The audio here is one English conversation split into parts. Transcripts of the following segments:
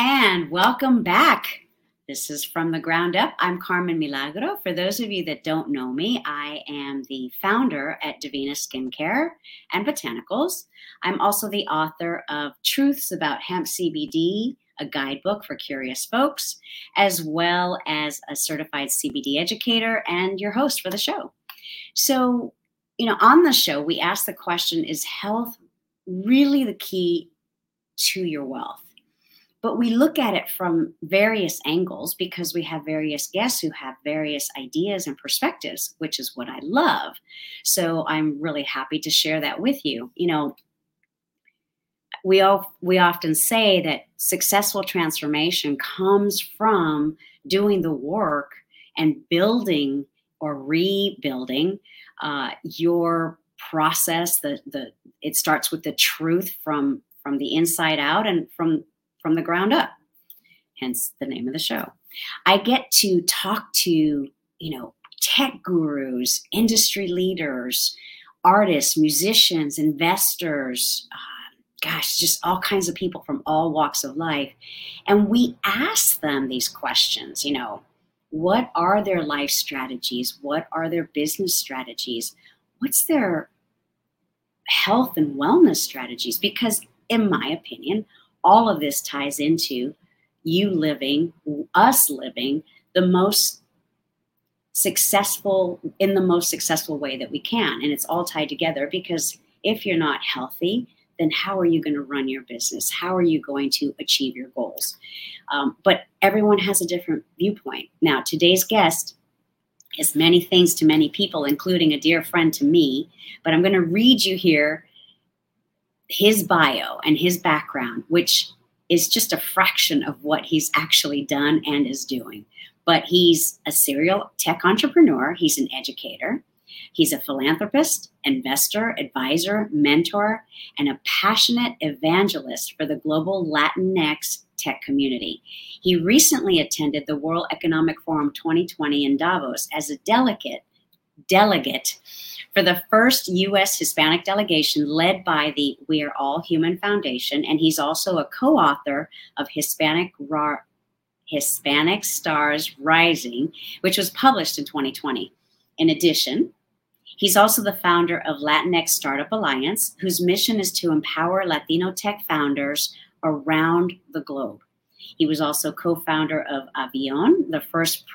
And welcome back. This is From the Ground Up. I'm Carmen Milagro. For those of you that don't know me, I am the founder at Divina Skincare and Botanicals. I'm also the author of Truths About Hemp CBD, a guidebook for curious folks, as well as a certified CBD educator and your host for the show. So, you know, on the show, we ask the question Is health really the key to your wealth? But we look at it from various angles because we have various guests who have various ideas and perspectives, which is what I love. So I'm really happy to share that with you. You know, we all we often say that successful transformation comes from doing the work and building or rebuilding uh, your process the the it starts with the truth from from the inside out and from from the ground up. Hence the name of the show. I get to talk to you know tech gurus industry leaders artists musicians investors uh, gosh just all kinds of people from all walks of life. And we ask them these questions you know what are their life strategies? What are their business strategies? What's their health and wellness strategies? Because in my opinion all of this ties into you living, us living the most successful in the most successful way that we can. And it's all tied together because if you're not healthy, then how are you going to run your business? How are you going to achieve your goals? Um, but everyone has a different viewpoint. Now, today's guest is many things to many people, including a dear friend to me. But I'm going to read you here his bio and his background, which is just a fraction of what he's actually done and is doing. But he's a serial tech entrepreneur, he's an educator, he's a philanthropist, investor, advisor, mentor, and a passionate evangelist for the global Latinx tech community. He recently attended the World Economic Forum 2020 in Davos as a delegate delegate for the first U.S. Hispanic delegation led by the We Are All Human Foundation, and he's also a co-author of Hispanic Ra- Hispanic Stars Rising, which was published in 2020. In addition, he's also the founder of Latinx Startup Alliance, whose mission is to empower Latino tech founders around the globe. He was also co-founder of Avion, the first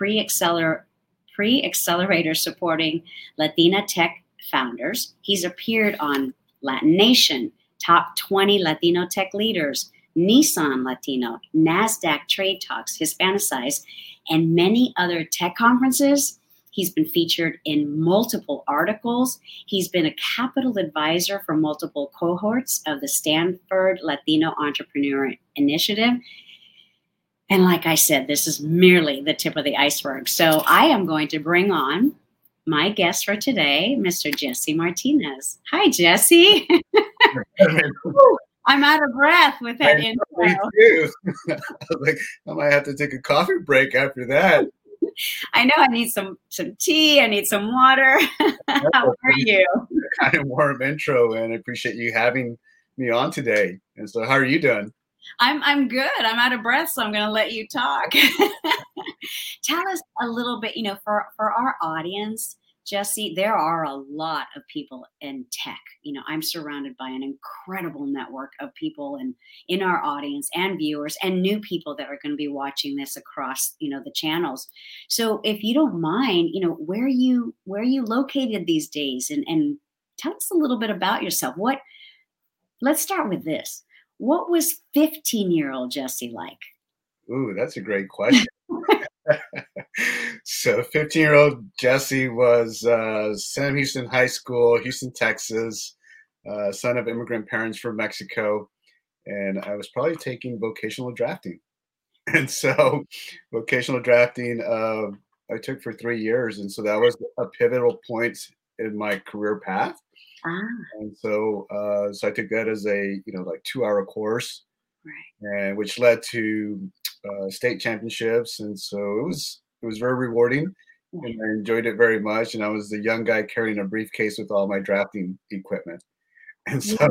pre-accelerator supporting Latina tech founders. He's appeared on Latin Nation, Top 20 Latino Tech Leaders, Nissan Latino, NASDAQ Trade Talks, Hispanicize, and many other tech conferences. He's been featured in multiple articles. He's been a capital advisor for multiple cohorts of the Stanford Latino Entrepreneur Initiative. And like I said, this is merely the tip of the iceberg. So I am going to bring on my guest for today, Mr. Jesse Martinez. Hi, Jesse. I'm out of breath with that I intro. Me too. I was like, I might have to take a coffee break after that. I know I need some some tea. I need some water. How are you? Kind of warm intro, and I appreciate you having me on today. And so, how are you doing? I'm I'm good. I'm out of breath, so I'm going to let you talk. Tell us a little bit, you know, for for our audience, Jesse, there are a lot of people in tech. You know, I'm surrounded by an incredible network of people and in our audience and viewers and new people that are going to be watching this across, you know, the channels. So if you don't mind, you know, where you where are you located these days and and tell us a little bit about yourself. What let's start with this what was 15 year old Jesse like? Ooh, that's a great question. so 15 year old Jesse was uh, Sam Houston High School, Houston, Texas, uh, son of immigrant parents from Mexico. And I was probably taking vocational drafting. And so vocational drafting uh, I took for three years. And so that was a pivotal point in my career path. Ah. And so, uh, so I took that as a you know like two hour course, right. and which led to uh, state championships, and so it was it was very rewarding, and I enjoyed it very much. And I was the young guy carrying a briefcase with all my drafting equipment, and so yeah.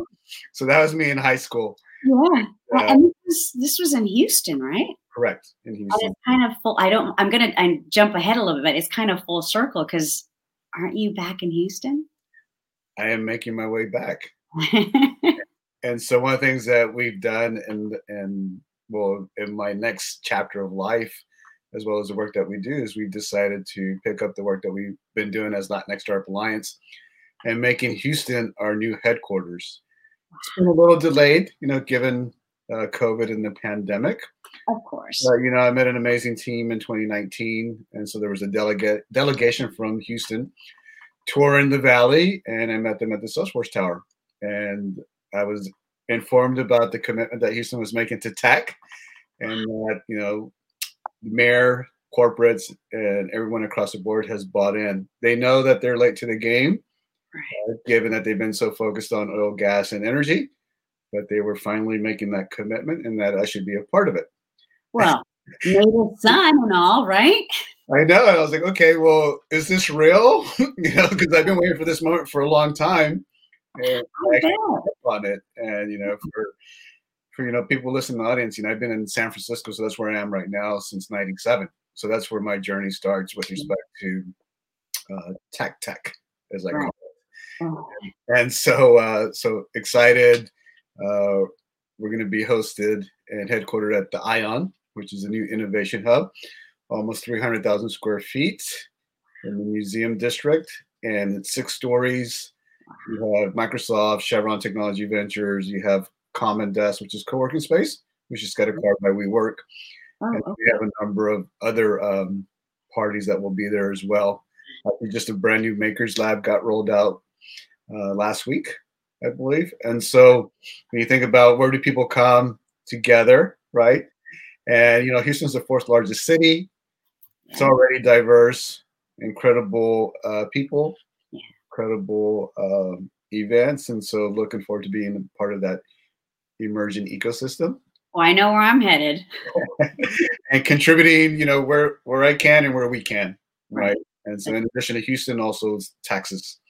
so that was me in high school. Yeah. uh, and this was, this was in Houston, right? Correct. In Houston. it's kind of full. I don't. I'm gonna. I jump ahead a little bit. It's kind of full circle because aren't you back in Houston? I am making my way back. and so one of the things that we've done and and well in my next chapter of life as well as the work that we do is we've decided to pick up the work that we've been doing as Latinx Startup Alliance and making Houston our new headquarters. It's been a little delayed, you know, given uh, COVID and the pandemic. Of course. But, you know, I met an amazing team in 2019. And so there was a delegate delegation from Houston touring the valley, and I met them at the Salesforce Tower. And I was informed about the commitment that Houston was making to tech and that, you know, the mayor, corporates, and everyone across the board has bought in. They know that they're late to the game, right. uh, given that they've been so focused on oil, gas, and energy, but they were finally making that commitment and that I should be a part of it. Well, native son and all, right? I know. And I was like, okay, well, is this real? you know, because I've been waiting for this moment for a long time. And I, I on it. And, you know, for for you know people listening to the audience, you know, I've been in San Francisco, so that's where I am right now since '97. So that's where my journey starts with respect to uh, tech tech, as I call it. Oh. And so uh, so excited. Uh, we're going to be hosted and headquartered at the Ion, which is a new innovation hub, almost 300,000 square feet in the museum district, and it's six stories. You have Microsoft, Chevron Technology Ventures, you have Common Desk, which is co-working space, which is got a card by WeWork. Oh, and okay. we have a number of other um, parties that will be there as well. Uh, just a brand new Makers Lab got rolled out uh, last week, I believe. And so when you think about where do people come together, right? And you know, Houston's the fourth largest city. It's already diverse, incredible uh, people, incredible um, events, and so looking forward to being a part of that emerging ecosystem. Well, I know where I'm headed. and contributing, you know, where where I can and where we can, right? right? And so, in addition to Houston, also Texas.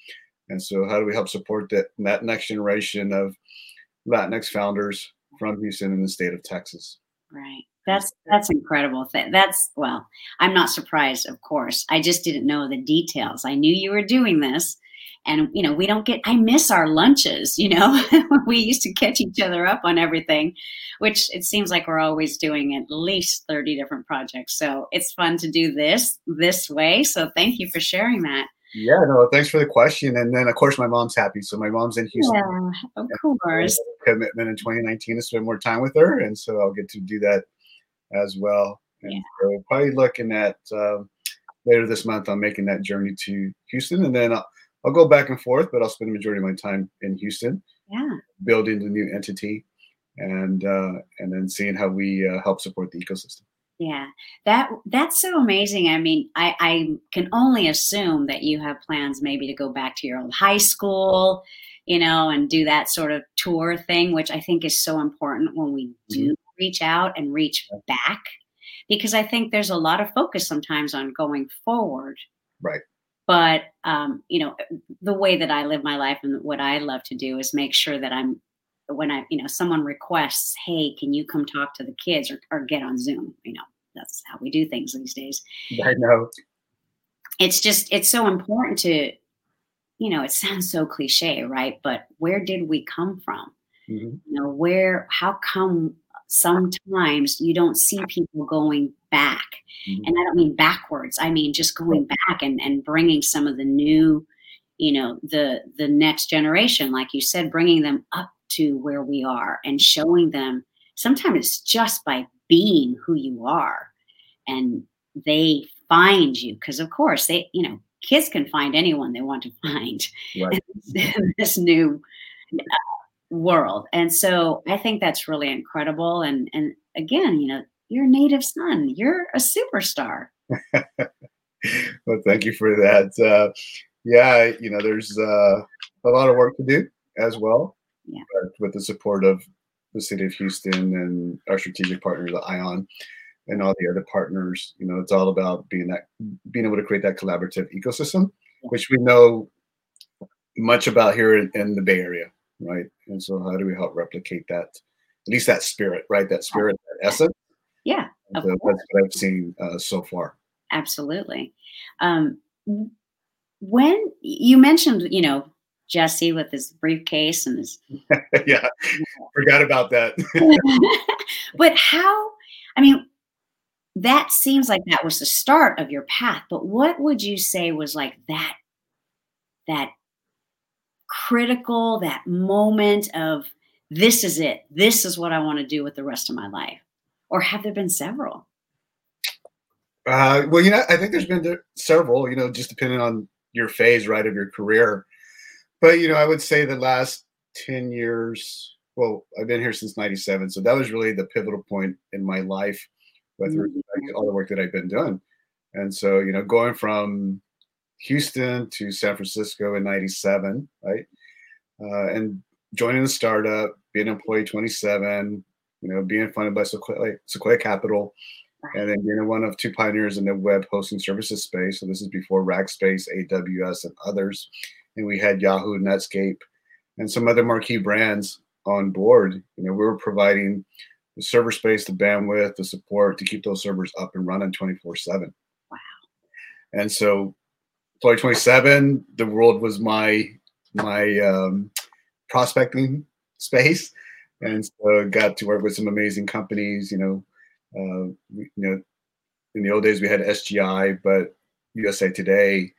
And so, how do we help support that that next generation of Latinx founders from Houston in the state of Texas? Right. That's that's incredible. That's well, I'm not surprised, of course. I just didn't know the details. I knew you were doing this, and you know we don't get i miss our lunches you know? We used to catch each other up on everything which it seems like we're always doing at least 30 different projects. So it's fun to do this this way. So thank you for sharing that. Yeah no thanks for the question. And then of course my mom's happy. So my mom's in houston. Yeah, of course. commitment in 2019 to spend more time with her and so i'll get to do that as well and yeah. so probably looking at um, later this month i'm making that journey to houston and then I'll, I'll go back and forth, but I'll spend the majority of my time in Houston, yeah, building the new entity, and uh, and then seeing how we uh, help support the ecosystem. Yeah, that that's so amazing. I mean, I, I can only assume that you have plans maybe to go back to your old high school, you know, and do that sort of tour thing, which I think is so important when we do mm-hmm. Reach out and reach back, because I think there's a lot of focus sometimes on going forward, right. But um, you know the way that i live my life and what i love to do is make sure that i'm when i you know someone requests hey can you come talk to the kids or, or get on zoom? You know that's how we do things these days. I know. It's just it's so important to you know it sounds so cliche right? But where did we come from? Mm-hmm. you know where how come sometimes you don't see people going back. Mm-hmm. And I don't mean backwards. I mean just going back and, and bringing some of the new, you know, the the next generation, like you said, bringing them up to where we are and showing them. Sometimes it's just by being who you are, and they find you because, of course, they, you know, kids can find anyone they want to find right. this new world. And so I think that's really incredible. And and again, you know, you're a native son. You're a superstar. well, thank you for that. Uh, yeah, you know, there's uh, a lot of work to do as well. Yeah. with the support of the city of Houston and our strategic partner, the ION, and all the other partners, you know, it's all about being that, being able to create that collaborative ecosystem, yeah. which we know much about here in, in the Bay Area right? And so, how do we help replicate that at least that spirit, right? That spirit, that essence. Yeah, so that's what I've seen uh, so far. Absolutely. Um, when you mentioned, you know, Jesse with his briefcase and his yeah, forgot about that. but how? I mean, that seems like that was the start of your path. But what would you say was like that? That critical, that moment of this is it. This is what I want to do with the rest of my life. Or have there been several? Uh, well, you know, I think there's been several. You know, just depending on your phase, right, of your career. But you know, I would say the last ten years. Well, I've been here since '97, so that was really the pivotal point in my life with mm-hmm. all the work that I've been doing. And so, you know, going from Houston to San Francisco in '97, right, uh, and joining the startup, being employee 27, you know, being funded by Sequoia, Sequoia Capital, and then being one of two pioneers in the web hosting services space. So this is before Rackspace, AWS, and others. And we had Yahoo, Netscape, and some other marquee brands on board. You know, we were providing the server space, the bandwidth, the support to keep those servers up and running 24 7. Wow. And so, Employee 27, the world was my my um, prospecting space, and so got to work with some amazing companies. You know, uh, you know, in the old days we had SGI, but USA Today,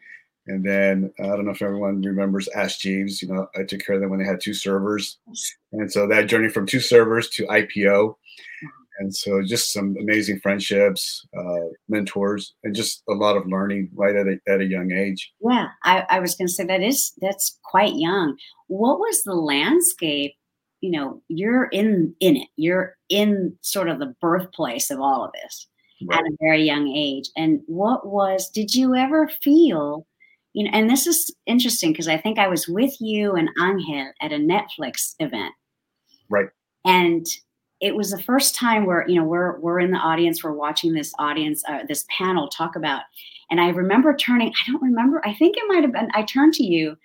and then I don't know if everyone remembers Ask Jeeves. You know, I took care of them when they had two servers, and so that journey from two servers to IPO, and so just some amazing friendships, uh, mentors, and just a lot of learning right at a, at a young age. Yeah, I, I was going to say that is that's quite young. What was the landscape? You know, you're in in it. You're in sort of the birthplace of all of this right. at a very young age. And what was? Did you ever feel? You know, and this is interesting because I think I was with you and Angel at a Netflix event. Right. And it was the first time where you know we're we're in the audience we're watching this audience uh, this panel talk about and i remember turning i don't remember i think it might have been i turned to you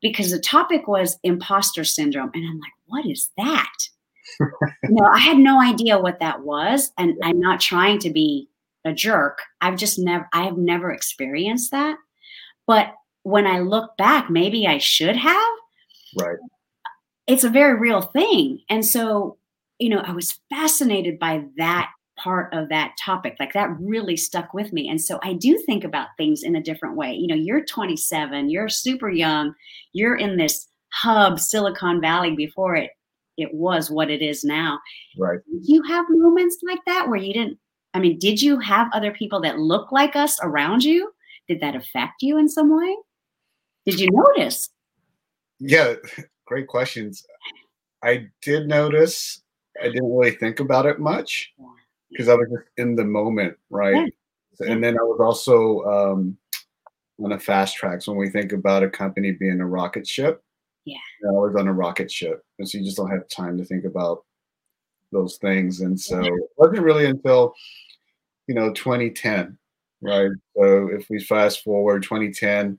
because the topic was imposter syndrome and i'm like what is that? You know i had no idea what that was and i'm not trying to be a jerk i've just never i have never experienced that but when i look back maybe i should have. Right. It's a very real thing and so you know, I was fascinated by that part of that topic. Like that really stuck with me. And so I do think about things in a different way. You know, you're 27, you're super young, you're in this hub, Silicon Valley, before it it was what it is now. Right. Did you have moments like that where you didn't I mean, did you have other people that look like us around you? Did that affect you in some way? Did you notice? Yeah, great questions. I did notice I didn't really think about it much because I was just in the moment, right? Yeah. And then I was also um, on a fast track. So when we think about a company being a rocket ship, yeah, I was on a rocket ship, and so you just don't have time to think about those things. And so it wasn't really until you know 2010, right? So if we fast forward 2010,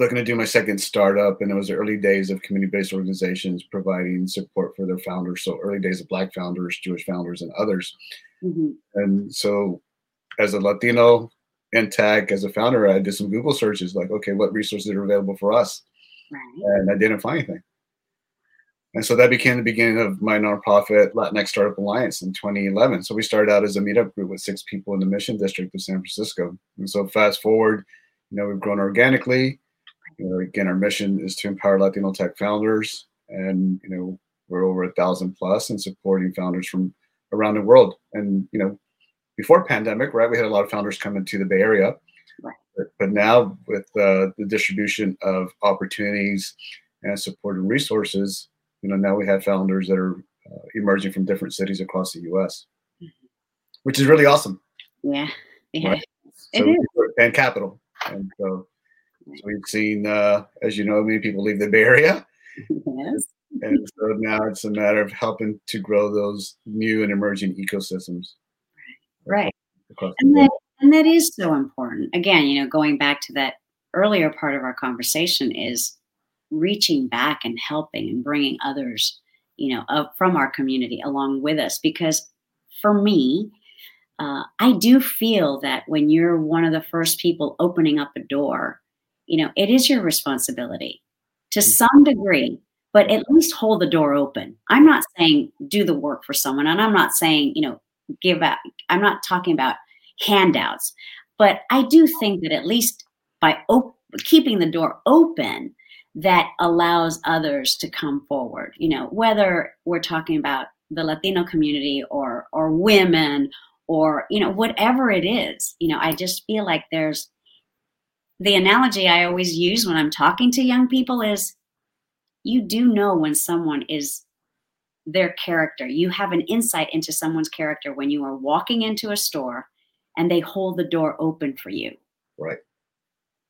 looking to do my second startup, and it was the early days of community-based organizations providing support for their founders. So early days of Black founders, Jewish founders, and others. Mm-hmm. And so, as a Latino in tech, as a founder, I did some Google searches, like, okay, what resources are available for us? Right. And I didn't find anything. And so that became the beginning of my nonprofit Latinx Startup Alliance in 2011. So we started out as a meetup group with six people in the Mission District of San Francisco. And so fast forward, you know, we've grown organically you know, again, our mission is to empower Latino tech founders, and you know, we're over a thousand plus and supporting founders from around the world. And you know, before pandemic, right, we had a lot of founders coming to the Bay Area, right. but, but, now with uh, the distribution of opportunities and support and resources, you know, now we have founders that are uh, emerging from different cities across the U.S., mm-hmm. which is really awesome. Yeah, yeah, right? so, and capital, and so so we've seen, uh, as you know, many people leave the Bay Area. Yes. And so now it's a matter of helping to grow those new and emerging ecosystems. Right. And that, and that is so important. Again, you know, going back to that earlier part of our conversation is reaching back and helping and bringing others you know, of, from our community along with us. Because for me, uh, I do feel that when you're one of the first people opening up a door, you know, it is your responsibility to Mm. some degree, but at least hold the door open. I'm not saying do the work for someone, and I'm not saying, you know, give out, I'm not talking about handouts, but I do think that at least by op- keeping the door open, that allows others to come forward. You know, whether we're talking about the Latino community or or women or you know whatever it is. You know, I just feel like there's the analogy I always use when I'm talking to young people is you do know when someone is their character. You have an insight into someone's character when you are walking into a store and they hold the door open for you. Right.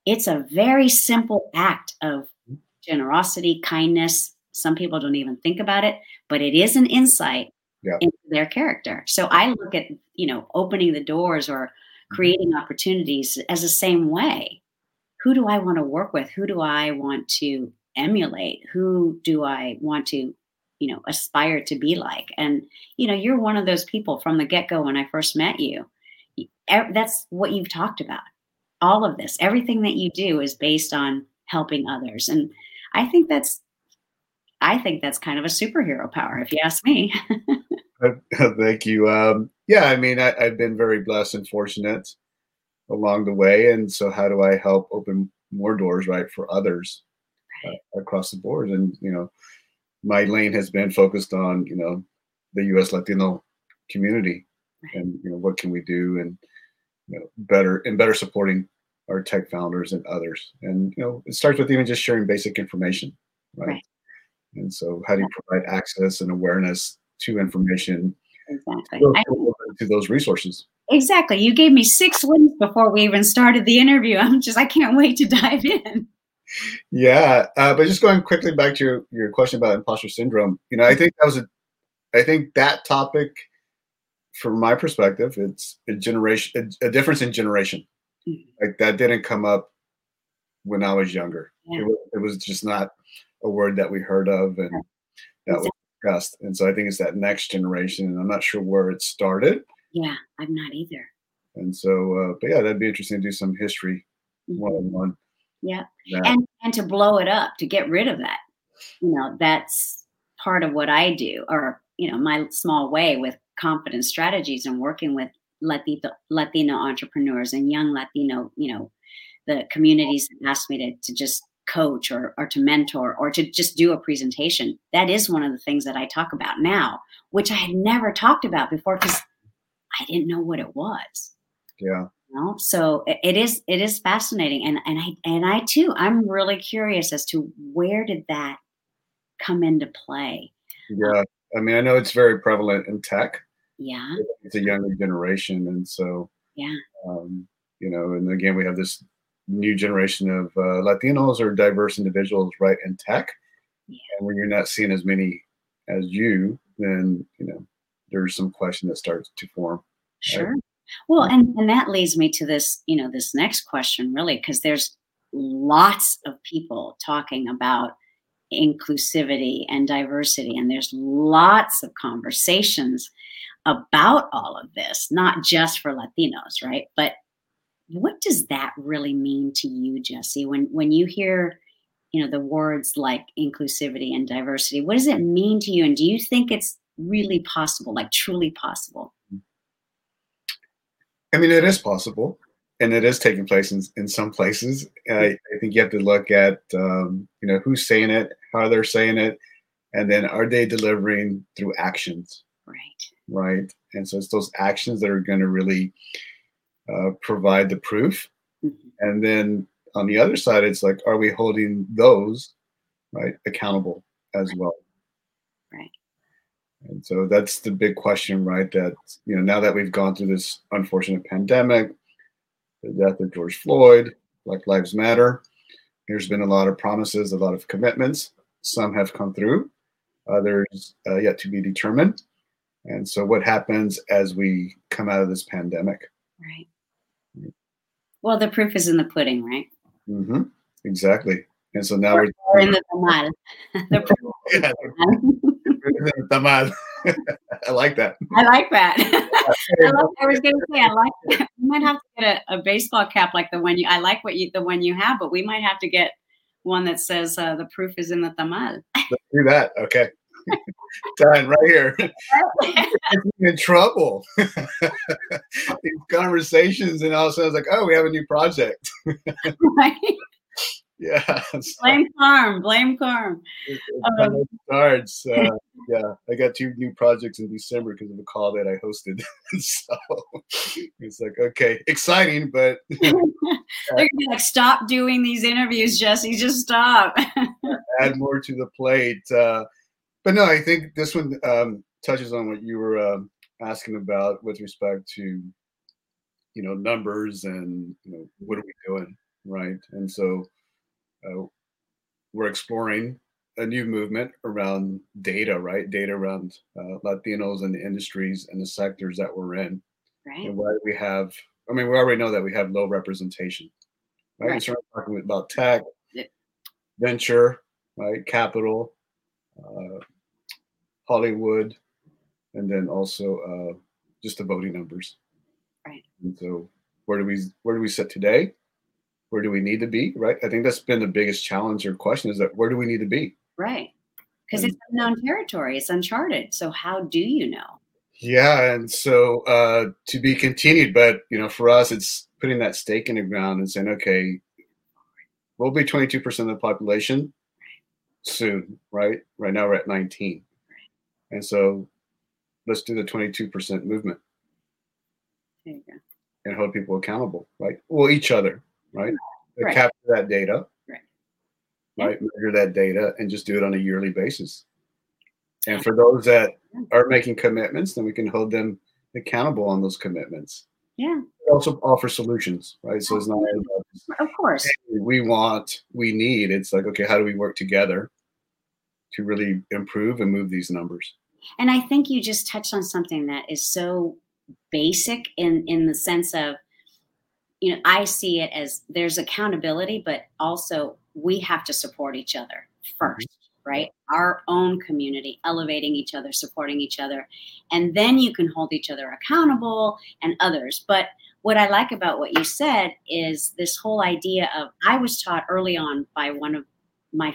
It's a very simple act of mm-hmm. generosity, kindness. Some people don't even think about it, but it is an insight Yeah. into their character. So I look at, you know, opening the doors or mm-hmm. creating opportunities as the same way. Who do I want to work with? Who do I want to emulate? Who do I want to, you know, aspire to be like? And, you know, you're one of those people from the get go when I first met you. That's what you've talked about. All of this, everything that you do is based on helping others. And I think that's, I think that's kind of a superhero power, if you ask me. Thank you. Um, yeah, I mean, I, I've been very blessed and fortunate along the way, and so how do I help open more doors, right, for others uh, across the board? And you know, my lane has been focused on you know the U.S. Latino community, and you know what can we do, and you know better and better supporting our tech founders and others. And you know, it starts with even just sharing basic information, right? Right. And so, how do you provide access and awareness to information Exactly. to to those resources? Exactly. You gave me six wins before we even started the interview. I'm just, I can't wait to dive in. Yeah, uh, but just going quickly back to your, your question about imposter syndrome, you know, I think that was a, I think that topic, from my perspective, it's a generation, a, a difference in generation. Mhm. Like that didn't come up when I was younger. Yeah. It, was, it was just not a word that we heard of and that was discussed. And so I think it's that next generation, and I'm not sure where it started. Yeah, I'm not either. And so, uh, but yeah, that'd be interesting to do some history one on one. Yeah. and and to blow it up to get rid of that you know that's part of what i do or you know my small way with confidence strategies and working with latino latino entrepreneurs and young latino you know the communities that ask me to, to just coach or, or to mentor or to just do a presentation that is one of the things that i talk about now which i had never talked about before because i didn't know what it was yeah. you know so it, it is it is fascinating and and i and i too i'm really curious as to where did that come into play Yeah. I mean, I know it's very prevalent in tech. yeah It's a younger generation. And so, Yeah. um, you know, and again, we have this new generation of uh, Latinos or diverse individuals, right, in tech. Yeah. And when you're not seeing as many as you, then, you know, there's some question that starts to form. sure. Well and and that leads me to this you know this next question really because there's lots of people talking about inclusivity and diversity and there's lots of conversations about all of this not just for latinos right? But what does that really mean to you jesse? When when you hear you know the words like inclusivity and diversity what does it mean to you? And do you think it's really possible like truly possible I mean, it is possible, and it is taking place in, in some places. I, I think you have to look at, um, you know, who's saying it, how they're saying it, and then are they delivering through actions, right right? And so it's those actions that are going to really uh, provide the proof. Mhm. And then on the other side, it's like, are we holding those, right, accountable as well? Right. And so that's the big question, right? That, you know, now that we've gone through this unfortunate pandemic, the death of George Floyd, Black Lives Matter, there's been a lot of promises, a lot of commitments. Some have come through, others uh, yet to be determined. And so, what happens as we come out of this pandemic? right well the proof is in the pudding right hmm Exactly. And so now we're or in the tamal the proof yeah, tamal. I like that. I like that. I, love, I was going to say I like. That. We might have to get a, a, baseball cap like the one you. I like what you the one you have, but we might have to get one that says uh, the proof is in the tamal. Let's do that. Okay. Done right here. in trouble. These conversations, and all of a sudden, it's like, oh, we have a new project. right. Yeah. Blame Carm. Blame Carm. Um, starts. Uh, yeah, I got two new projects in December because of a call that I hosted. so it's like, okay, exciting, but they're gonna be like, stop doing these interviews, Jesse. Just stop. add more to the plate. Uh, but no, I think this one um, touches on what you were um, asking about with respect to, you know, numbers and you know what are we doing, right? And so uh, we're exploring a new movement around data, right? Data around uh, Latinos and the industries and the sectors that we're in. Right. And why we have, I mean, we already know that we have low representation, right? right. We're talking about tech, yeah. venture, right? Capital, uh, Hollywood, and then also uh, just the voting numbers. Right. And so, where do we where do we sit today? Where do we need to be? Right. I think that's been the biggest challenge or question is that where do we need to be? Right. Because it's unknown territory. It's uncharted. So how do you know? Yeah, and so uh, to be continued, but you know, for us, it's putting that stake in the ground and saying, okay, we'll be 22% of the population soon, right? Right now we're at 19. And so let's do the 22% movement. And hold people accountable, right? Well, each other, right? right. Capture that data, right? Right, measure that data, and just do it on a yearly basis. And for those that are making commitments, then we can hold them accountable on those commitments. Yeah. We also offer solutions, right? So it's not of course we want, we need. It's like, okay, how do we work together to really improve and move these numbers? And I think you just touched on something that is so basic in in the sense of you know, I see it as there's accountability, but also we have to support each other 1st mm-hmm. right? Our own community, elevating each other, supporting each other. And then you can hold each other accountable and others. But what I like about what you said is this whole idea of I was taught early on by one of my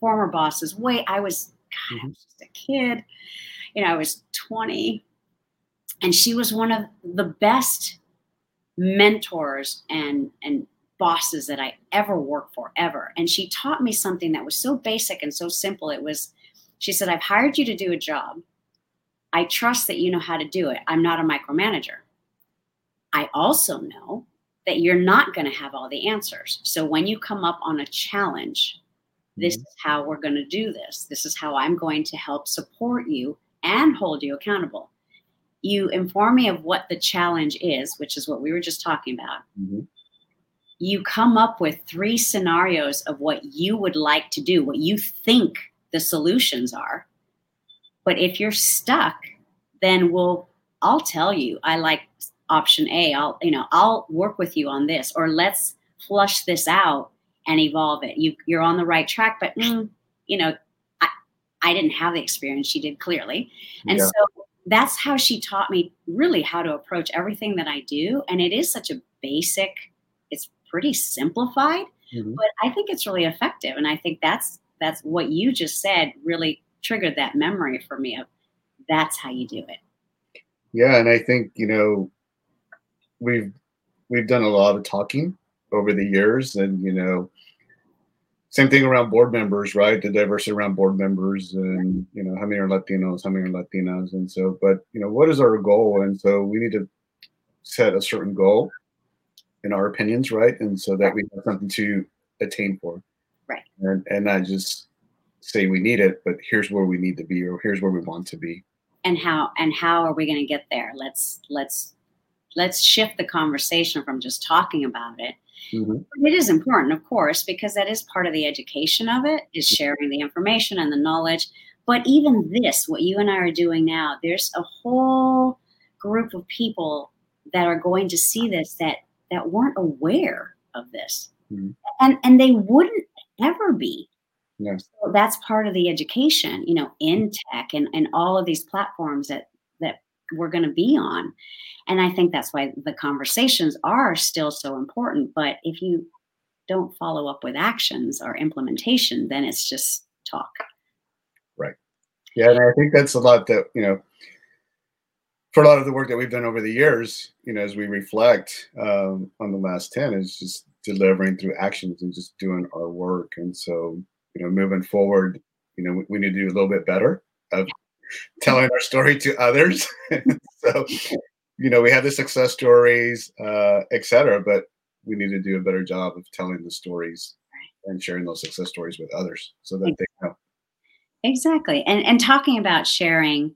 former bosses. Way I was, God, I was just a kid. You know, I was 20, and she was one of the best mentors and and bosses that I ever worked for ever. And she taught me something that was so basic and so simple. It was, she said, I've hired you to do a job. I trust that you know how to do it. I'm not a micromanager. I also know that you're not going to have all the answers. So when you come up on a challenge, this mm-hmm. is how we're going to do this. This is how I'm going to help support you and hold you accountable you inform me of what the challenge is, which is what we were just talking about. Mm-hmm. You come up with three scenarios of what you would like to do, what you think the solutions are. But if you're stuck, then we'll I'll tell you I like option A. I'll you know I'll work with you on this, or let's flush this out and evolve it. You you're on the right track, but mm, you know I I didn't have the experience. She did clearly, and yeah. so that's how she taught me really how to approach everything that I do. And it is such a basic, it's pretty simplified, mm-hmm. but I think it's really effective. And I think that's that's what you just said really triggered that memory for me of that's how you do it. Yeah, and I think, you know, we've we've done a lot of talking over the years and you know same thing around board members, right? The diversity around board members, and you know, how many are Latinos, how many are Latinas, and so. But you know, what is our goal? And so we need to set a certain goal, in our opinions, right? And so that we have something to attain for, right? And and not just say we need it, but here's where we need to be, or here's where we want to be. And how and how are we going to get there? Let's let's let's shift the conversation from just talking about it Mm-hmm. It is important, of course, because that is part of the education of it, is sharing the information and the knowledge. But even this, what you and I are doing now, there's a whole group of people that are going to see this that that weren't aware of this, mm-hmm. and and they wouldn't ever be Yeah. So that's part of the education, you know, in tech and, and all of these platforms that we're going to be on. And I think that's why the conversations are still so important. But if you don't follow up with actions or implementation, then it's just talk. Right. Yeah, and I think that's a lot that, you know, for a lot of the work that we've done over the years, you know, as we reflect um, on the last 10 is just delivering through actions and just doing our work. And so, you know, moving forward, you know, we, we need to do a little bit better of telling our story to others. so, you know, we have the success stories, uh, et cetera, but we need to do a better job of telling the stories and sharing those success stories with others so that they know. Exactly. And and talking about sharing,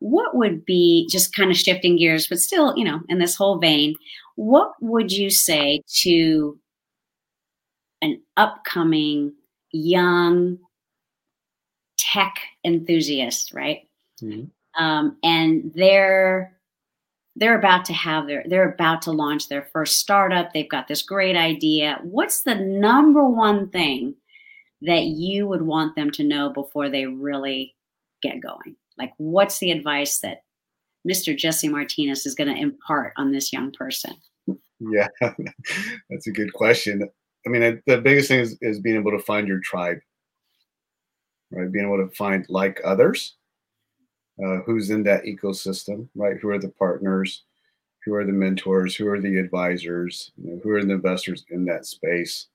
what would be just kind of shifting gears, but still, you know, in this whole vein, what would you say to an upcoming young tech enthusiast, right? Mm-hmm. Um, and they're they're about to have their they're about to launch their first startup. They've got this great idea. What's the number one thing that you would want them to know before they really get going? Like what's the advice that mr jesse martinez is going to impart on this young person? Yeah that's a good question. I mean the biggest thing is, is being able to find your tribe right? Being able to find like others uh, who's in that ecosystem, right? Who are the partners? Who are the mentors? Who are the advisors? You know, who are the investors in that space?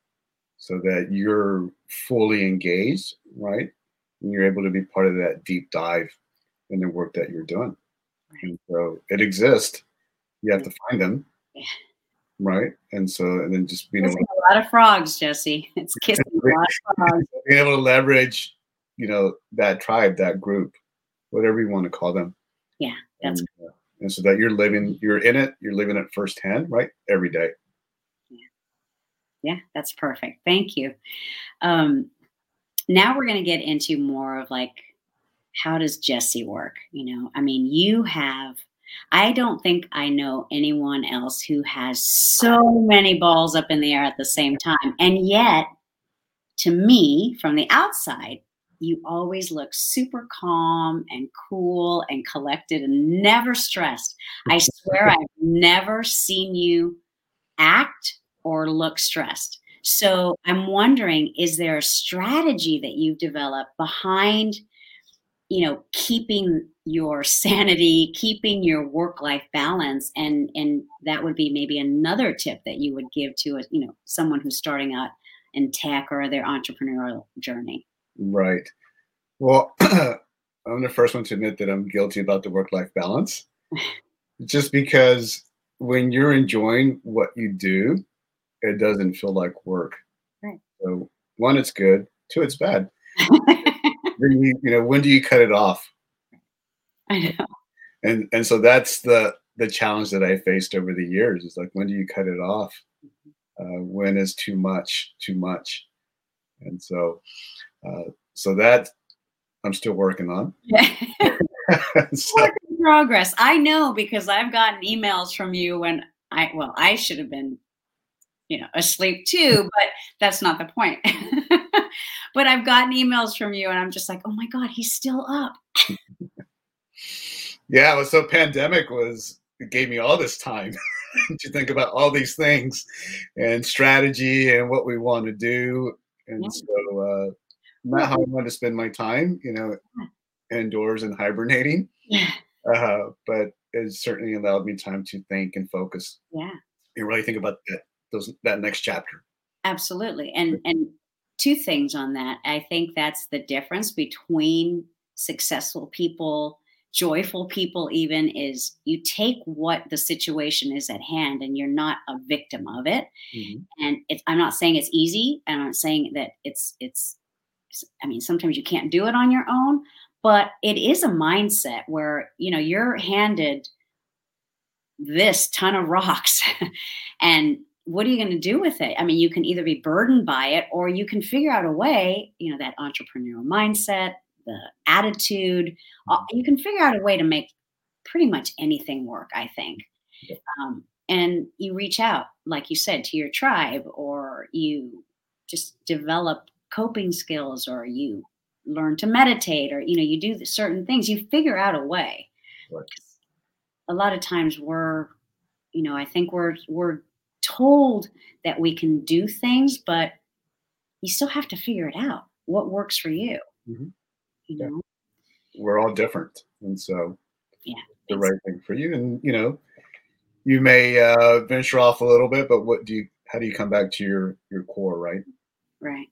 So that you're fully engaged, right? And you're able to be part of that deep dive in the work that you're doing. And so it exists. You have to find them. Yeah. Right. And so, and then just being able to, a lot of frogs, Jesse. It's kissing a lot of frogs. Being able to leverage, you know, that tribe, that group, whatever you want to call them. Yeah, that's and, uh, and so that you're living, you're in it, you're living it firsthand, right? Every day. Yeah, yeah, that's perfect. Thank you. Um, now we're going to get into more of like how does Jesse work? You know, I mean, you have. I don't think I know anyone else who has so many balls up in the air at the same time. And yet, to me, from the outside, you always look super calm and cool and collected and never stressed. I swear I've never seen you act or look stressed. So I'm wondering is there a strategy that you've developed behind you know keeping your sanity keeping your work life balance and and that would be maybe another tip that you would give to a you know someone who's starting out in tech or their entrepreneurial journey Right. Well, I'm the first one to admit that I'm guilty about the work life balance. Just because when you're enjoying what you do, it doesn't feel like work. Right. So, one, it's good. Two, it's bad. then you, you know, when do you cut it off? I know. And and so that's the the challenge that I faced over the years is like when do you cut it off? Mm-hmm. Uh, when is too much too much? And so uh, so that I'm still working on. So, Work in progress. I know because I've gotten emails from you when I well, I should have been, you know, asleep too, but that's not the point. but I've gotten emails from you and I'm just like, oh my God, he's still up. yeah, well, so pandemic was it gave me all this time to think about all these things and strategy and what we want to do. And yeah. so uh, not how I want to spend my time, you know, indoors and hibernating. Yeah. Uh, but it certainly allowed me time to think and focus. Yeah. And really think about that those that next chapter. Absolutely. And and two things on that. I think that's the difference between successful people, joyful people even is you take what the situation is at hand and you're not a victim of it. Mm-hmm. And it's I'm not saying it's easy. I'm not saying that it's it's I mean, sometimes you can't do it on your own, but it is a mindset where, you know, you're handed this ton of rocks and what are you going to do with it? I mean, you can either be burdened by it or you can figure out a way, you know, that entrepreneurial mindset, the attitude, mm-hmm. you can figure out a way to make pretty much anything work, I think. Um, and you reach out, like you said, to your tribe or you just develop coping skills or you learn to meditate or you know you do certain things you figure out a way right. a lot of times we're you know i think we're we're told that we can do things but you still have to figure it out what works for you mm-hmm. you yeah. know we're all different and so yeah the right thing for you and you know you may uh, venture off a little bit but what do you how do you come back to your your core right Right.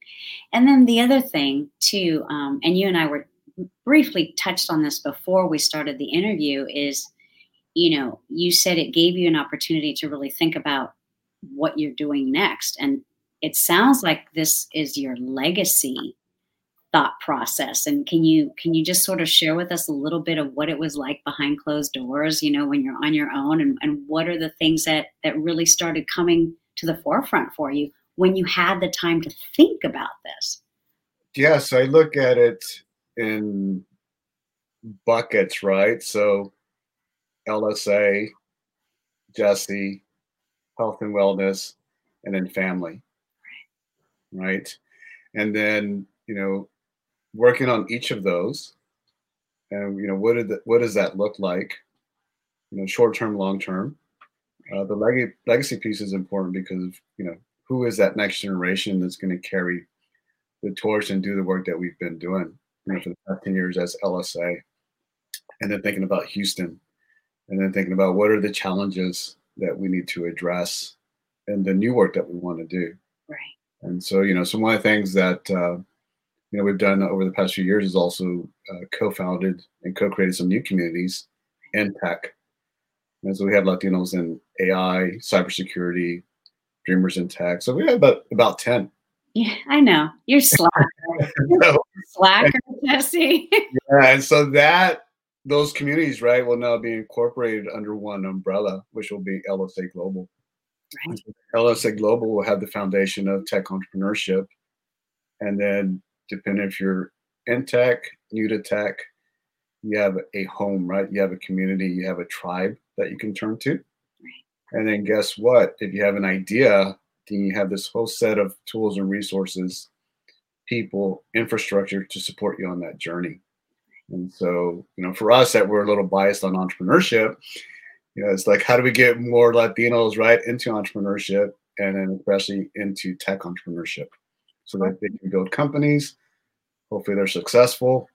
And then the other thing, too, um, and you and I were briefly touched on this before we started the interview, is you know, you said it gave you an opportunity to really think about what you're doing next. And it sounds like this is your legacy thought process and can you can you just sort of share with us a little bit of what it was like behind closed doors you know when you're on your own and, and what are the things that that really started coming to the forefront for you when you had the time to think about this? Yes, I look at it in buckets, right? So LSA, Jesse, health and wellness, and then family. Right. And then, you know, working on each of those. And you know, what did the, what does that look like? You know, short term, long term. Uh, the leg- legacy piece is important because you know who is that next generation that's going to carry the torch and do the work that we've been doing you know, for the past 10 years as LSA. And then thinking about Houston and then thinking about what are the challenges that we need to address and the new work that we want to do. Right. And so, you know, some of the things that, uh, you know, we've done over the past few years is also uh, co-founded and co-created some new communities in tech. And so we have Latinos in AI, cybersecurity, Dreamers in Tech. So we have about about ten. Yeah, I know. You're slacker. no. Slacker, Jesse. yeah, and so that those communities, right, will now be incorporated under one umbrella, which will be LSA Global. Right. LSA Global will have the foundation of tech entrepreneurship, and then depending if you're in tech, new to tech, you have a home, right? You have a community, you have a tribe that you can turn to. And then guess what? If you have an idea, then you have this whole set of tools and resources, people, infrastructure to support you on that journey. And so, you know, for us that we're a little biased on entrepreneurship, you know, it's like how do we get more Latinos right into entrepreneurship and then especially into tech entrepreneurship so that they can build companies. Hopefully they're successful,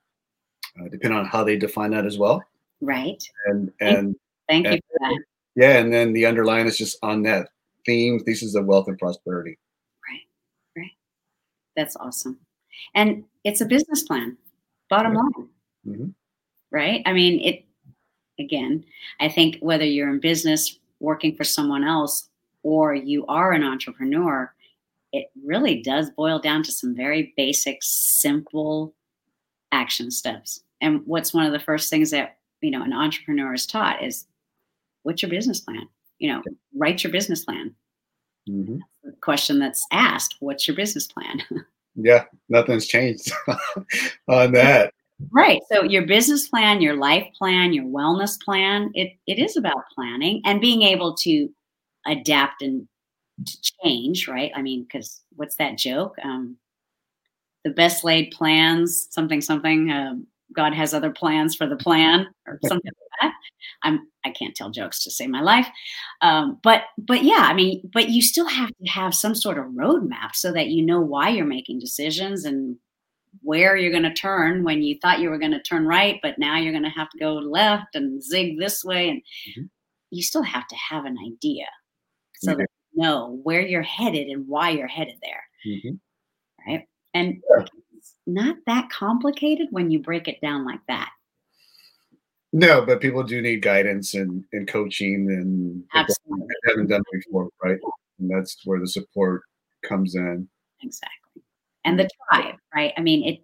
uh, depending on how they define that as well. Right. And and thank, and, you for that. Yeah, and then the underline is just on that theme, is of wealth and prosperity. Right, right. That's awesome. And it's a business plan, bottom yeah. line. Mm-hmm. Right? I mean, it, again, I think whether you're in business working for someone else or you are an entrepreneur, it really does boil down to some very basic, simple action steps. And what's one of the first things that, you know, an entrepreneur is taught is what's your business plan? You know, write your business plan. Mm-hmm. question that's asked, what's your business plan? yeah, nothing's changed on that. Right. So your business plan, your life plan, your wellness plan, it, it is about planning and being able to adapt and to change, right? I mean, because what's that joke? Um, the best laid plans, something, something, um, God has other plans for the plan or something like that. I'm I can't tell jokes to save my life. Um, but but yeah, I mean, but you still have to have some sort of roadmap so that you know why you're making decisions and where you're going to turn when you thought you were going to turn right, but now you're going to have to go left and zig this way. And mm-hmm. you still have to have an idea so mm-hmm. that you know where you're headed and why you're headed there. Mm-hmm. Right. And yeah not that complicated when you break it down like that. No, but people do need guidance and, and coaching and Absolutely. haven't done it before, right? And that's where the support comes in. Exactly. And the tribe, right? I mean, it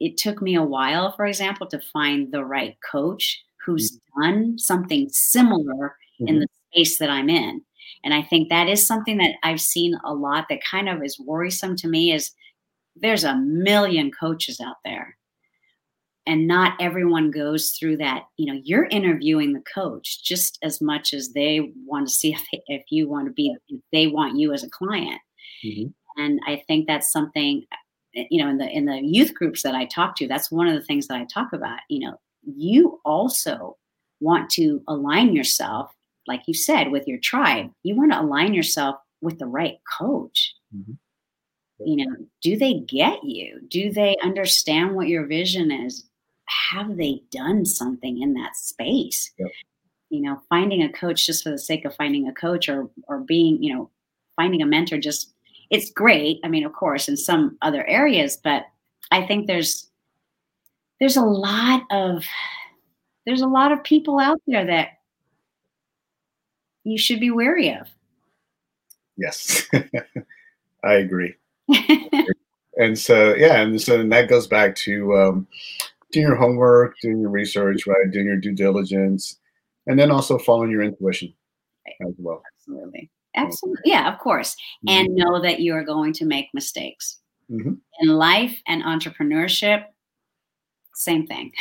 it took me a while, for example, to find the right coach who's mm-hmm. done something similar mm-hmm. in the space that I'm in. And I think that is something that I've seen a lot that kind of is worrisome to me is there's a million coaches out there and not everyone goes through that you know you're interviewing the coach just as much as they want to see if, if you want to be if they want you as a client mm-hmm. and i think that's something you know in the in the youth groups that I talk to, that's one of the things that I talk about. You know, you also want to align yourself, like you said, with your tribe. You want to align yourself with the right coach. Mm-hmm. You know, do they get you? Do they understand what your vision is? Have they done something in that space? Yep. You know, finding a coach just for the sake of finding a coach or or being, you know, finding a mentor just it's great. I mean, of course, in some other areas, but I think there's there's a lot of there's a lot of people out there that you should be wary of. Yes, I agree. And so, yeah, and so and that goes back to um, doing your homework, doing your research, right, doing your due diligence, and then also following your intuition right. as well. Absolutely. Absolutely. Yeah, of course. Mm-hmm. And know that you are going to make mistakes. Mm-hmm. In life and entrepreneurship, same thing.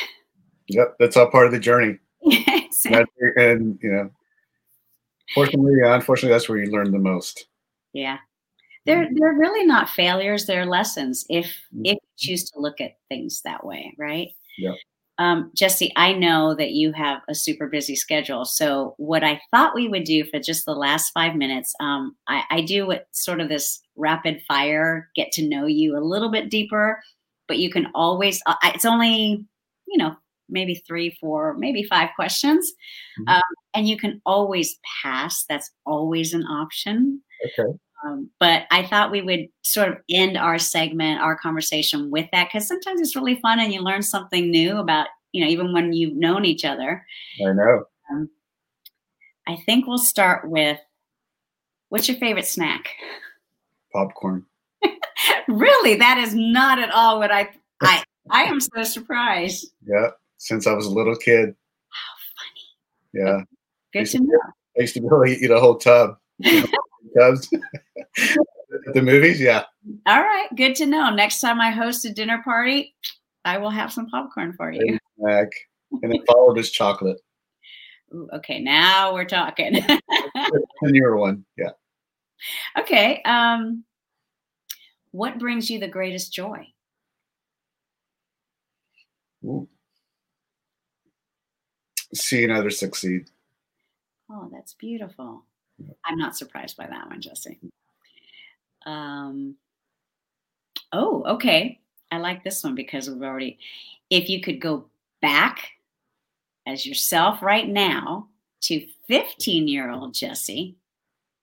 Yep, that's all part of the journey. and you know, fortunately, unfortunately, that's where you learn the most. Yeah, they're mm-hmm. they're really not failures; they're lessons if mm-hmm. if you choose to look at things that way, right? Yeah. Um, Jesse, I know that you have a super busy schedule. So, what I thought we would do for just the last five minutes, um, I, I do what sort of this rapid fire, get to know you a little bit deeper, but you can always, uh, it's only, you know, maybe three, four, maybe five questions. Mm-hmm. Um, and you can always pass. That's always an option. Okay. Um, but I thought we would sort of end our segment, our conversation with that, because sometimes it's really fun and you learn something new about, you know, even when you've known each other. I know. Um, I think we'll start with what's your favorite snack? Popcorn. really? That is not at all what I I I am so surprised. Yeah, since I was a little kid. How funny. Yeah. Good to know. I used to be able to eat a whole tub. Cubs. the movies, yeah. All right, good to know. Next time I host a dinner party, I will have some popcorn for you. Snack. And then followed is chocolate. Ooh, okay, now we're talking. the newer one, yeah. Okay. Um, what brings you the greatest joy? Ooh. Seeing others succeed. Oh, that's beautiful. I'm not surprised by that one, Jesse. Um, oh, okay. I like this one because we've already, if you could go back as yourself right now to 15 year old Jesse,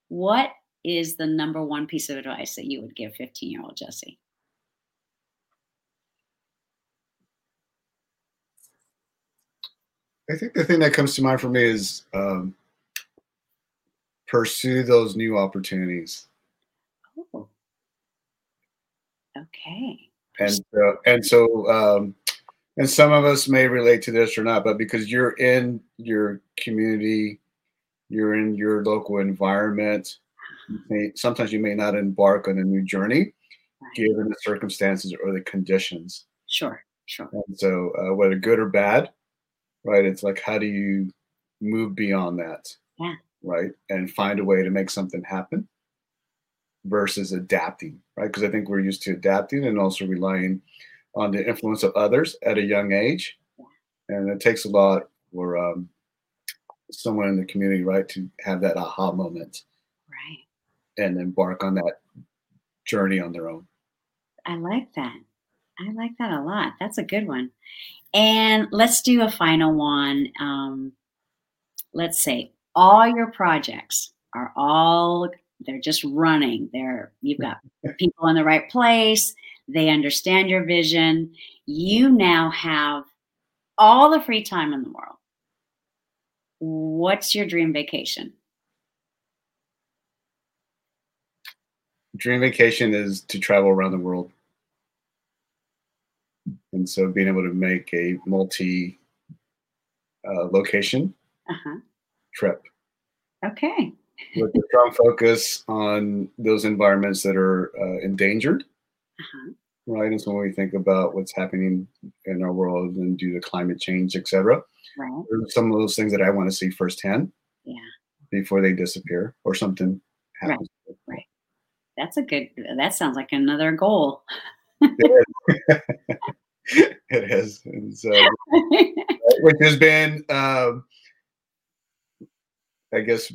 what is the number one piece of advice that you would give 15 year old Jesse? I think the thing that comes to mind for me is um, pursue those new opportunities. Oh. Okay. And uh, and so um, and some of us may relate to this or not, but because you're in your community, you're in your local environment. You may, sometimes you may not embark on a new journey, right. given the circumstances or the conditions. Sure, sure. And so, uh, whether good or bad, right? It's like how do you move beyond that? Yeah right? And find a way to make something happen versus adapting, right? Because I think we're used to adapting and also relying on the influence of others at a young age. And it takes a lot for um, someone in the community, right, to have that aha moment. Right. And embark on that journey on their own. I like that. I like that a lot. That's a good one. And let's do a final one. Um, let's say all your projects are all they're just running. They're you've got people in the right place. They understand your vision. You now have all the free time in the world. What's your dream vacation? Dream vacation is to travel around the world. And so being able to make a multi uh, location uh-huh trip. Okay. with a strong focus on those environments that are uh, endangered. Uh-huh. Right. And so when we think about what's happening in our world and due to climate change, et cetera, right. some of those things that I want to see firsthand. Yeah. Before they disappear or something happens. Right. right. That's a good, that sounds like another goal. it is. it is. And so, which has been, um, I guess,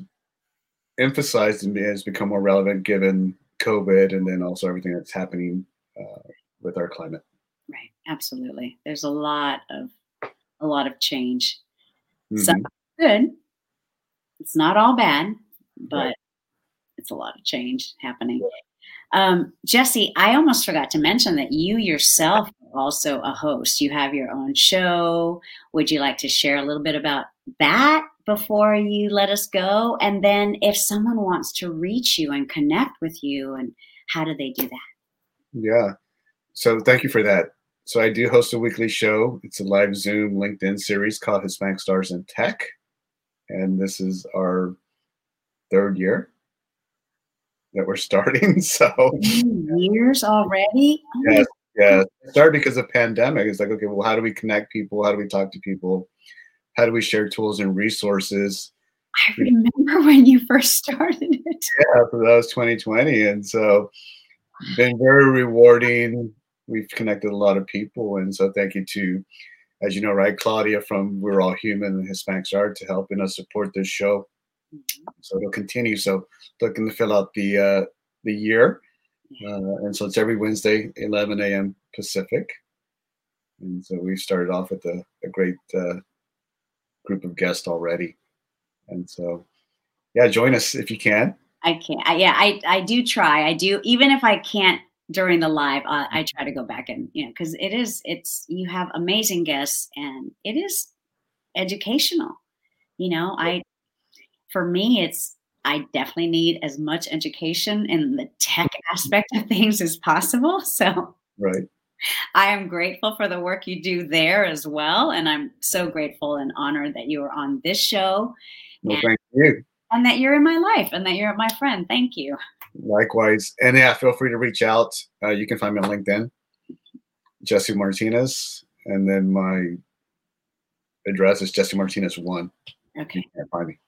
emphasized and has become more relevant given COVID and then also everything that's happening uh, with our climate. Right. Absolutely. There's a lot of a lot of change. Mm-hmm. Some good. It's not all bad, but right. it's a lot of change happening. Um, Jesse, I almost forgot to mention that you yourself are also a host. You have your own show. Would you like to share a little bit about that before you let us go? And then if someone wants to reach you and connect with you, and how do they do that? Yeah. So thank you for that. So I do host a weekly show. It's a live Zoom LinkedIn series called Hispanic Stars in Tech. And this is our third year that we're starting. So years already? Yes, oh yeah. It started because of pandemic. It's like, okay, well, how do we connect people? How do we talk to people? How do we share tools and resources? I remember when you first started it. Yeah, so that was 2020. And so been very rewarding we've connected a lot of people. And so thank you to, as you know, right, Claudia from We're All Human and Hispanic Star to helping us support this show. Mm-hmm. So it'll continue. So looking to fill out the uh, the year, uh, and so it's every Wednesday, 11 a.m. Pacific. And so we've started off with a, a great uh, group of guests already. And so, yeah, join us if you can. I can't. I, yeah, I, I do try. I do, even if I can't during the live uh, i try to go back and you know because it is it's you have amazing guests and it is educational you know i for me it's i definitely need as much education in the tech aspect of things as possible so right i am grateful for the work you do there as well and i'm so grateful and honored that you are on this show well, and, thank you and that you're in my life and that you're my friend thank you Likewise. And yeah, feel free to reach out. Uh, you can find me on LinkedIn, Jesse Martinez. And then my address is Jesse Martinez one. Okay. You can find me.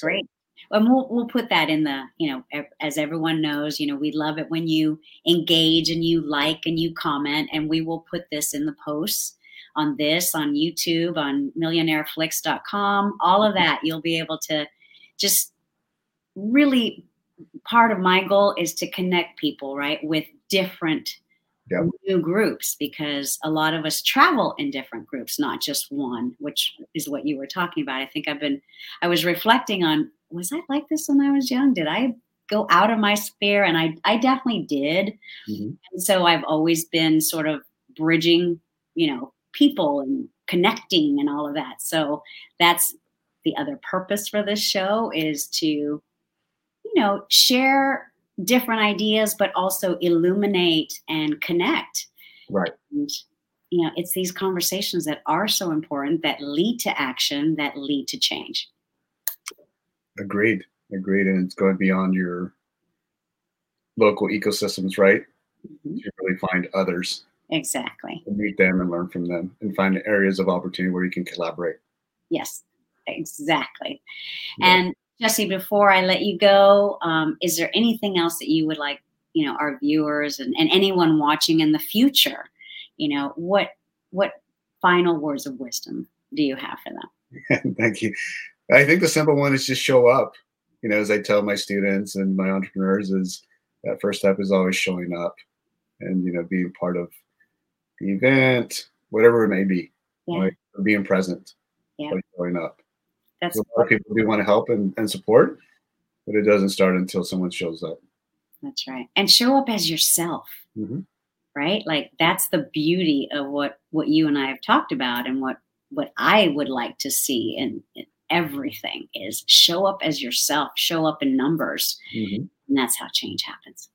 Great. And we'll, we'll put that in the, you know, as everyone knows, you know, we love it when you engage and you like and you comment, and we will put this in the posts on this, on YouTube, on millionaireflix.com, all of that. You'll be able to just really part of my goal is to connect people, right, with different yep. new groups because a lot of us travel in different groups, not just one, which is what you were talking about. I think I've been, I was reflecting on, was I like this when I was young? Did I go out of my sphere? And I, I definitely did. Mm-hmm. And so I've always been sort of bridging, you know, people and connecting and all of that. So that's the other purpose for this show is to you know, share different ideas, but also illuminate and connect. Right. And, you know, it's these conversations that are so important that lead to action, that lead to change. Agreed. Agreed. And it's going beyond your local ecosystems, right? Mm-hmm. You really find others. Exactly. meet them and learn from them and find areas of opportunity where you can collaborate. Yes, exactly. Yeah. And Jesse, before I let you go, um, is there anything else that you would like, you know, our viewers and, and anyone watching in the future, you know, what what final words of wisdom do you have for them? Thank you. I think the simple one is just show up. You know, as I tell my students and my entrepreneurs, is that first step is always showing up, and you know, being part of the event, whatever it may be, yeah. right? Being present, yeah. showing up. That's a lot of people do want to help and, and support, but it doesn't start until someone shows up. That's right. And show up as yourself. Mm-hmm. Right? Like that's the beauty of what what you and I have talked about and what what I would like to see and in everything is show up as yourself, show up in numbers. Mm-hmm. And that's how change happens.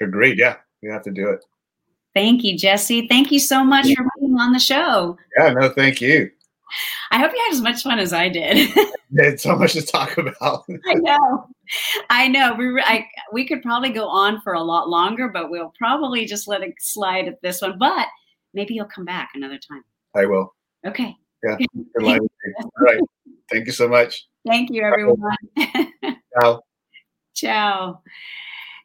Agreed. Yeah. We have to do it. Thank you, Jesse. Thank you so much for being on the show. Yeah, no, thank you. I hope you had as much fun as I did. It's so much to talk about. I know, I know. We I, we could probably go on for a lot longer, but we'll probably just let it slide at this one. But maybe you'll come back another time. I will. Okay. Yeah. All right. Thank you so much. Thank you, everyone. Ciao. Ciao.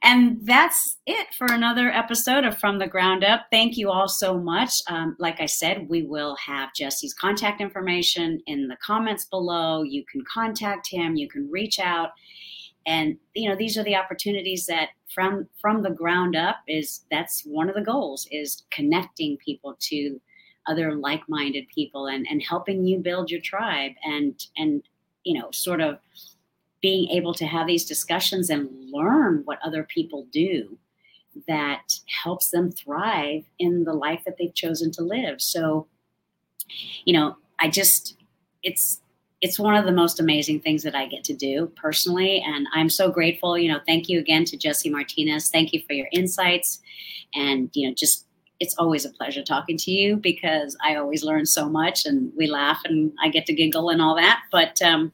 and that's it for another episode of From the Ground Up. Thank you all so much. Um, like I said, we will have Jesse's contact information in the comments below. You can contact him, you can reach out. And you know, these are the opportunities that from from the ground up is that's one of the goals is connecting people to other like-minded people and, and helping you build your tribe and and you know sort of being able to have these discussions and learn what other people do that helps them thrive in the life that they've chosen to live. So, you know, I just it's it's one of the most amazing things that I get to do personally and I'm so grateful, you know, thank you again to Jesse Martinez. Thank you for your insights and you know, just it's always a pleasure talking to you because I always learn so much and we laugh and I get to giggle and all that. But um,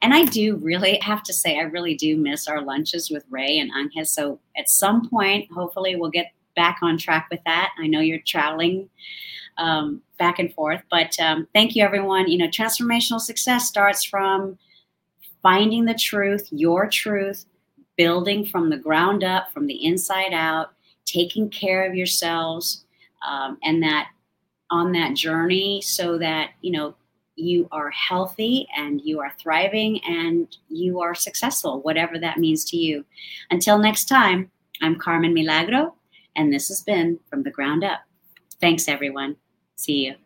and I do really have to say, I really do miss our lunches with Ray and Anges. So at some point, hopefully, we'll get back on track with that. I know you're traveling um, back and forth, but um, thank you, everyone. You know, transformational success starts from finding the truth, your truth, building from the ground up, from the inside out, taking care of yourselves, um, and that on that journey so that, you know, you are healthy and you are thriving and you are successful, whatever that means to you. Until next time, I'm Carmen Milagro, and this has been From the Ground Up. Thanks, everyone. See you.